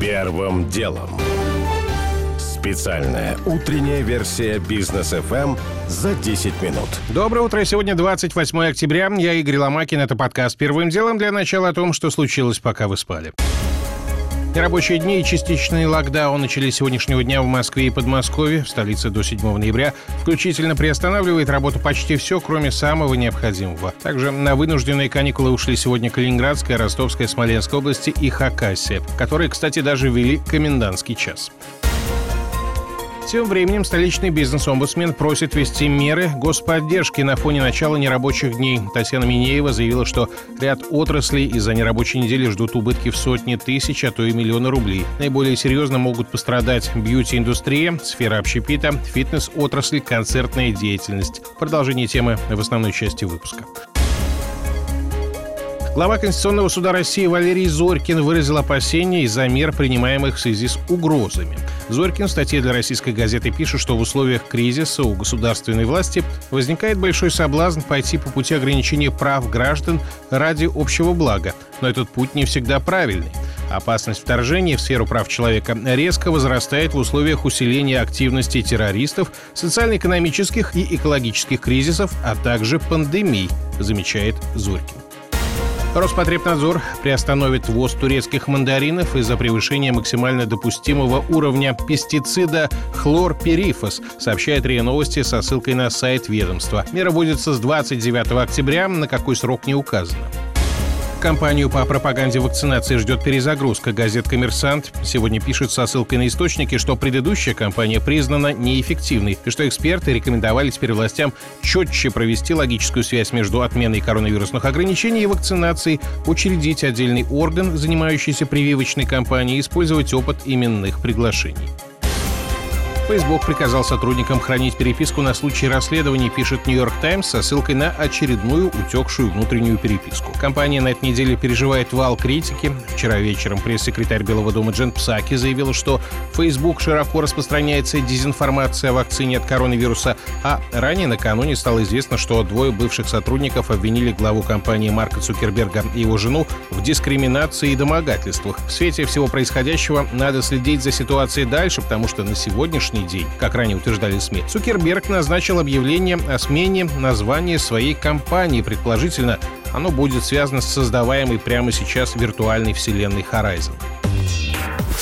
Первым делом. Специальная утренняя версия бизнес FM за 10 минут. Доброе утро. Сегодня 28 октября. Я Игорь Ломакин. Это подкаст «Первым делом» для начала о том, что случилось, пока вы спали. Рабочие дни и частичный локдаун начались сегодняшнего дня в Москве и Подмосковье. В столице до 7 ноября включительно приостанавливает работу почти все, кроме самого необходимого. Также на вынужденные каникулы ушли сегодня Калининградская, Ростовская, Смоленская области и Хакасия, которые, кстати, даже ввели комендантский час. Тем временем столичный бизнес-омбудсмен просит ввести меры господдержки на фоне начала нерабочих дней. Татьяна Минеева заявила, что ряд отраслей из-за нерабочей недели ждут убытки в сотни тысяч, а то и миллионы рублей. Наиболее серьезно могут пострадать бьюти-индустрия, сфера общепита, фитнес-отрасль, концертная деятельность. Продолжение темы в основной части выпуска. Глава Конституционного суда России Валерий Зорькин выразил опасения из-за мер, принимаемых в связи с угрозами. Зорькин в статье для российской газеты пишет, что в условиях кризиса у государственной власти возникает большой соблазн пойти по пути ограничения прав граждан ради общего блага. Но этот путь не всегда правильный. Опасность вторжения в сферу прав человека резко возрастает в условиях усиления активности террористов, социально-экономических и экологических кризисов, а также пандемий, замечает Зорькин. Роспотребнадзор приостановит ввоз турецких мандаринов из-за превышения максимально допустимого уровня пестицида хлорперифос, сообщает РИА Новости со ссылкой на сайт ведомства. Мера вводится с 29 октября, на какой срок не указано. Компанию по пропаганде вакцинации ждет перезагрузка. Газет «Коммерсант» сегодня пишет со ссылкой на источники, что предыдущая кампания признана неэффективной и что эксперты рекомендовали теперь властям четче провести логическую связь между отменой коронавирусных ограничений и вакцинацией, учредить отдельный орган, занимающийся прививочной кампанией, использовать опыт именных приглашений. Facebook приказал сотрудникам хранить переписку на случай расследований, пишет Нью-Йорк Таймс со ссылкой на очередную утекшую внутреннюю переписку. Компания на этой неделе переживает вал критики. Вчера вечером пресс-секретарь Белого дома Джен Псаки заявила, что Facebook широко распространяется дезинформация о вакцине от коронавируса, а ранее накануне стало известно, что двое бывших сотрудников обвинили главу компании Марка Цукерберга и его жену в дискриминации и домогательствах. В свете всего происходящего надо следить за ситуацией дальше, потому что на сегодняшний сегодняшний день. Как ранее утверждали СМИ, Цукерберг назначил объявление о смене названия своей компании. Предположительно, оно будет связано с создаваемой прямо сейчас виртуальной вселенной Horizon.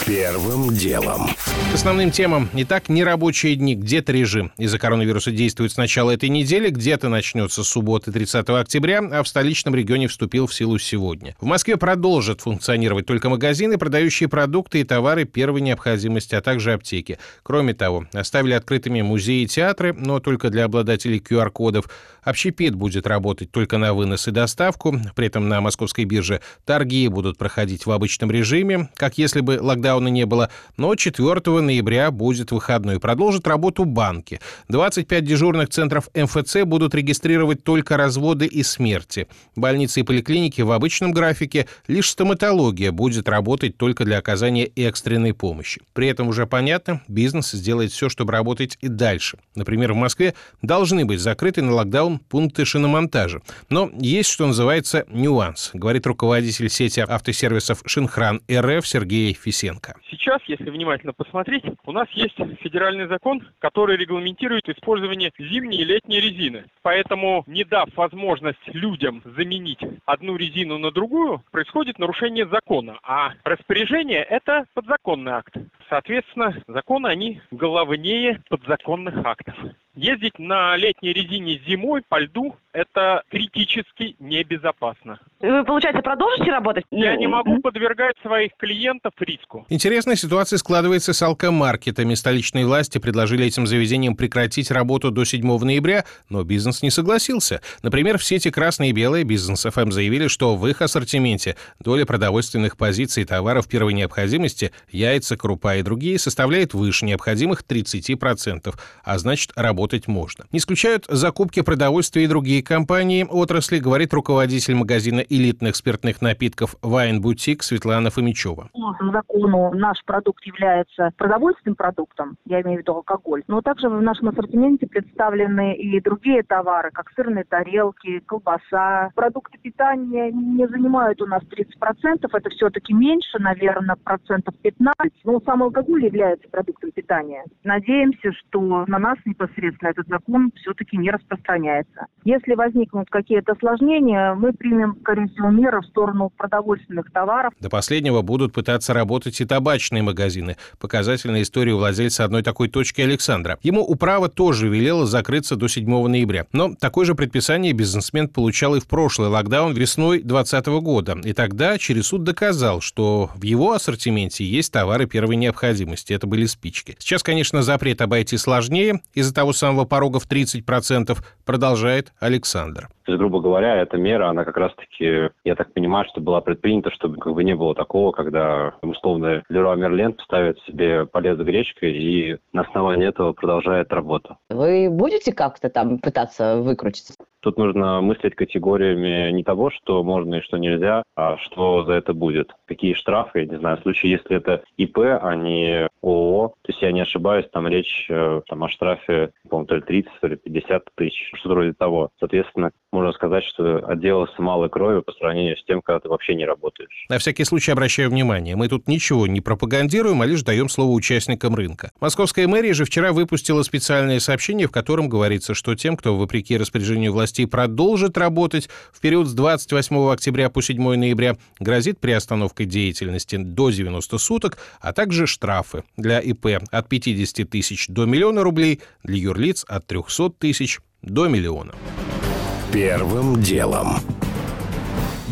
Первым делом. К основным темам. Итак, нерабочие дни. Где-то режим из-за коронавируса действует с начала этой недели, где-то начнется с субботы 30 октября, а в столичном регионе вступил в силу сегодня. В Москве продолжат функционировать только магазины, продающие продукты и товары первой необходимости, а также аптеки. Кроме того, оставили открытыми музеи и театры, но только для обладателей QR-кодов. Общепит будет работать только на вынос и доставку. При этом на московской бирже торги будут проходить в обычном режиме, как если бы локдауна не было. Но 4 ноября будет выходной. Продолжит работу банки. 25 дежурных центров МФЦ будут регистрировать только разводы и смерти. Больницы и поликлиники в обычном графике. Лишь стоматология будет работать только для оказания экстренной помощи. При этом уже понятно, бизнес сделает все, чтобы работать и дальше. Например, в Москве должны быть закрыты на локдаун пункты шиномонтажа. Но есть, что называется, нюанс, говорит руководитель сети автосервисов «Шинхран РФ» Сергей Фисенко. Сейчас, если внимательно посмотреть, у нас есть федеральный закон, который регламентирует использование зимней и летней резины. Поэтому, не дав возможность людям заменить одну резину на другую, происходит нарушение закона. А распоряжение – это подзаконный акт. Соответственно, законы, они главнее подзаконных актов. Ездить на летней резине зимой по льду – это критически небезопасно. Вы, получается, продолжите работать? Я не могу подвергать своих клиентов риску. Интересная ситуация складывается с алкомаркетами. Столичные власти предложили этим заведениям прекратить работу до 7 ноября, но бизнес не согласился. Например, в сети «Красное и белое» бизнес ФМ заявили, что в их ассортименте доля продовольственных позиций товаров первой необходимости – яйца, крупа и другие – составляет выше необходимых 30%, а значит, работа заработать можно. Не исключают закупки продовольствия и другие компании отрасли, говорит руководитель магазина элитных спиртных напитков «Вайн Бутик» Светлана Фомичева. По закону наш продукт является продовольственным продуктом, я имею в виду алкоголь, но также в нашем ассортименте представлены и другие товары, как сырные тарелки, колбаса. Продукты питания не занимают у нас 30%, это все-таки меньше, наверное, процентов 15, но сам алкоголь является продуктом питания. Надеемся, что на нас непосредственно этот закон все-таки не распространяется. Если возникнут какие-то осложнения, мы примем, скорее всего, меры в сторону продовольственных товаров. До последнего будут пытаться работать и табачные магазины. Показательная история владельца одной такой точки Александра. Ему управа тоже велела закрыться до 7 ноября. Но такое же предписание бизнесмен получал и в прошлый локдаун весной 2020 года. И тогда через суд доказал, что в его ассортименте есть товары первой необходимости. Это были спички. Сейчас, конечно, запрет обойти сложнее из-за того самого порога в 30%, продолжает Александр. То есть, грубо говоря, эта мера, она как раз-таки, я так понимаю, что была предпринята, чтобы как бы не было такого, когда условно Леруа Мерлен ставит себе полез с гречкой и на основании этого продолжает работу. Вы будете как-то там пытаться выкрутиться? Тут нужно мыслить категориями не того, что можно и что нельзя, а что за это будет. Какие штрафы, я не знаю, в случае, если это ИП, а не ООО, то есть я не ошибаюсь, там речь э, там, о штрафе, по-моему, то ли 30, то ли 50 тысяч, что-то вроде того. Соответственно, можно сказать, что отделался малой кровью по сравнению с тем, когда ты вообще не работаешь. На всякий случай обращаю внимание, мы тут ничего не пропагандируем, а лишь даем слово участникам рынка. Московская мэрия же вчера выпустила специальное сообщение, в котором говорится, что тем, кто вопреки распоряжению властей продолжит работать в период с 28 октября по 7 ноября, грозит приостановкой деятельности до 90 суток, а также штрафы для ИП от 50 тысяч до миллиона рублей, для юрлиц от 300 тысяч до миллиона. Первым делом.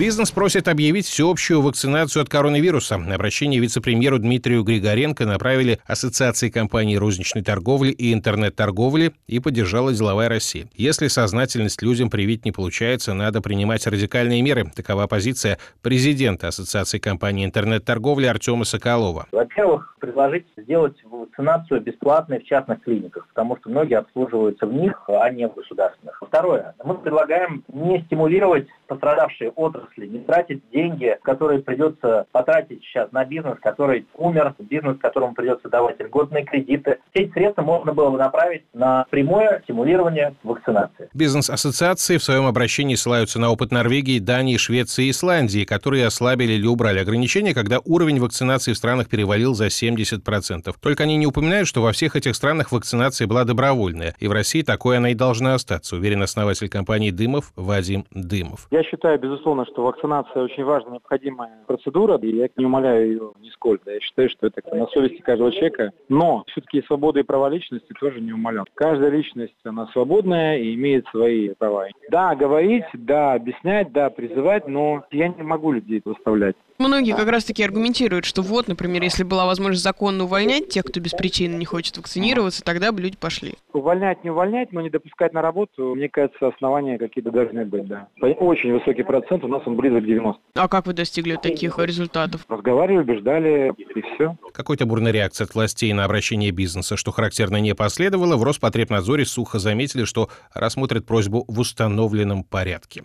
Бизнес просит объявить всеобщую вакцинацию от коронавируса. Обращение вице-премьеру Дмитрию Григоренко направили Ассоциации компаний розничной торговли и интернет-торговли и поддержала деловая Россия. Если сознательность людям привить не получается, надо принимать радикальные меры. Такова позиция президента Ассоциации компаний интернет-торговли Артема Соколова. Во-первых, предложить сделать вакцинацию бесплатной в частных клиниках, потому что многие обслуживаются в них, а не в государственных. Второе. Мы предлагаем не стимулировать пострадавшие отрасли, не тратить деньги, которые придется потратить сейчас на бизнес, который умер, бизнес, которому придется давать льготные кредиты. Все эти средства можно было бы направить на прямое стимулирование вакцинации. Бизнес-ассоциации в своем обращении ссылаются на опыт Норвегии, Дании, Швеции и Исландии, которые ослабили или убрали ограничения, когда уровень вакцинации в странах перевалил за 70%. Только они не упоминают, что во всех этих странах вакцинация была добровольная, и в России такой она и должна остаться, уверен основатель компании «Дымов» Вадим Дымов. Я считаю, безусловно, что вакцинация очень важная, необходимая процедура, и я не умоляю ее нисколько. Я считаю, что это на совести каждого человека. Но все-таки свобода и права личности тоже не умоляю. Каждая личность, она свободная и имеет свои права. Да, говорить, да, объяснять, да, призывать, но я не могу людей заставлять. Многие как раз-таки аргументируют, что вот, например, если была возможность законно увольнять тех, кто без причины не хочет вакцинироваться, тогда бы люди пошли. Увольнять, не увольнять, но не допускать на работу, мне кажется, основания какие-то должны быть, да. Очень высокий процент, у нас он близок к 90. А как вы достигли таких результатов? Разговаривали, убеждали, и все. Какой-то бурной реакции от властей на обращение бизнеса, что характерно не последовало, в Роспотребнадзоре сухо заметили, что рассмотрят просьбу в установленном порядке.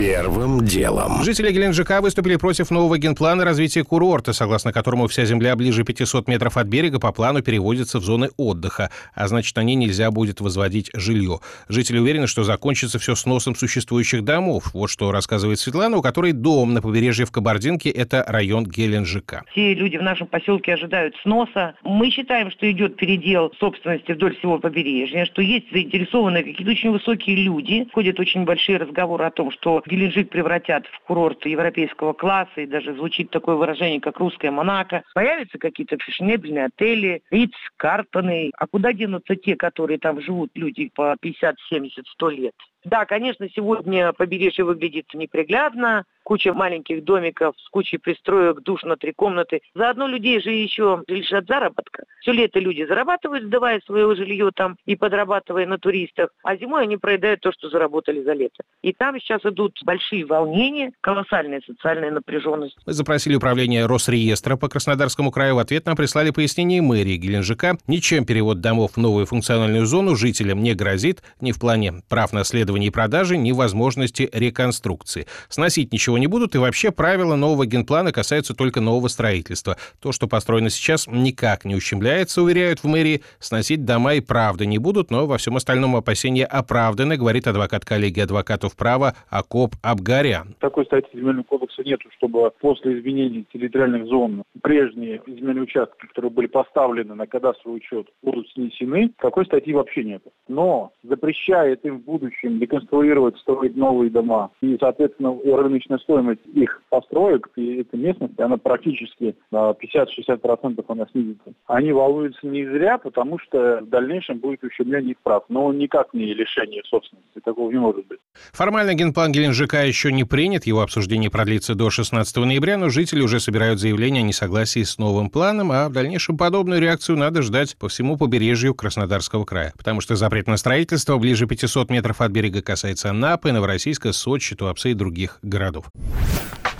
Первым делом. Жители Геленджика выступили против нового генплана развития курорта, согласно которому вся земля ближе 500 метров от берега по плану переводится в зоны отдыха, а значит, на ней нельзя будет возводить жилье. Жители уверены, что закончится все сносом существующих домов. Вот что рассказывает Светлана, у которой дом на побережье в Кабардинке – это район Геленджика. Все люди в нашем поселке ожидают сноса. Мы считаем, что идет передел собственности вдоль всего побережья, что есть заинтересованные какие-то очень высокие люди. Ходят очень большие разговоры о том, что Геленджик превратят в курорт европейского класса, и даже звучит такое выражение, как русская Монако. Появятся какие-то фешенебельные отели, Риц, Картоны. А куда денутся те, которые там живут, люди по 50, 70, 100 лет? Да, конечно, сегодня побережье выглядит неприглядно, куча маленьких домиков с кучей пристроек, душ на три комнаты. Заодно людей же еще лишат заработка. Все лето люди зарабатывают, сдавая свое жилье там и подрабатывая на туристах, а зимой они проедают то, что заработали за лето. И там сейчас идут большие волнения, колоссальная социальная напряженность. Мы запросили управление Росреестра по Краснодарскому краю. В ответ нам прислали пояснение мэрии Геленджика. Ничем перевод домов в новую функциональную зону жителям не грозит ни в плане прав наследования и продажи, ни возможности реконструкции. Сносить ничего не будут, и вообще правила нового генплана касаются только нового строительства. То, что построено сейчас, никак не ущемляется, уверяют в мэрии. Сносить дома и правда не будут, но во всем остальном опасения оправданы, говорит адвокат коллегии адвокатов права Акоп Абгарян. Такой статьи земельного кодекса нет, чтобы после изменений территориальных зон прежние земельные участки, которые были поставлены на кадастровый учет, будут снесены. Такой статьи вообще нет. Но запрещает им в будущем реконструировать, строить новые дома. И, соответственно, рыночная стоимость их построек и этой местности, она практически на 50-60% она снизится. Они волнуются не зря, потому что в дальнейшем будет ущемление их прав, но никак не лишение собственности. Такого не может быть. Формально генплан Геленджика еще не принят, его обсуждение продлится до 16 ноября, но жители уже собирают заявление о несогласии с новым планом, а в дальнейшем подобную реакцию надо ждать по всему побережью Краснодарского края, потому что запрет на строительство ближе 500 метров от берега касается Анапы, Новороссийска, Сочи, Туапсе и других городов.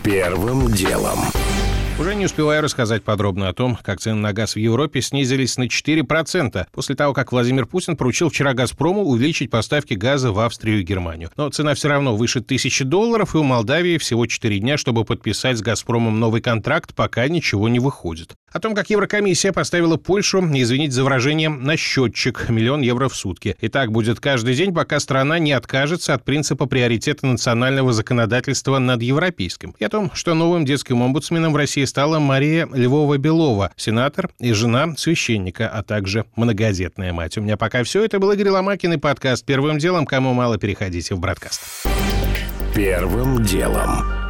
Первым делом. Уже не успеваю рассказать подробно о том, как цены на газ в Европе снизились на 4% после того, как Владимир Путин поручил вчера «Газпрому» увеличить поставки газа в Австрию и Германию. Но цена все равно выше тысячи долларов, и у Молдавии всего 4 дня, чтобы подписать с «Газпромом» новый контракт, пока ничего не выходит. О том, как Еврокомиссия поставила Польшу, извините за выражение, на счетчик миллион евро в сутки. И так будет каждый день, пока страна не откажется от принципа приоритета национального законодательства над европейским. И о том, что новым детским омбудсменом в России стала Мария Львова-Белова, сенатор и жена священника, а также многодетная мать. У меня пока все. Это был Игорь Ломакин и подкаст «Первым делом». Кому мало, переходите в «Браткаст». Первым делом.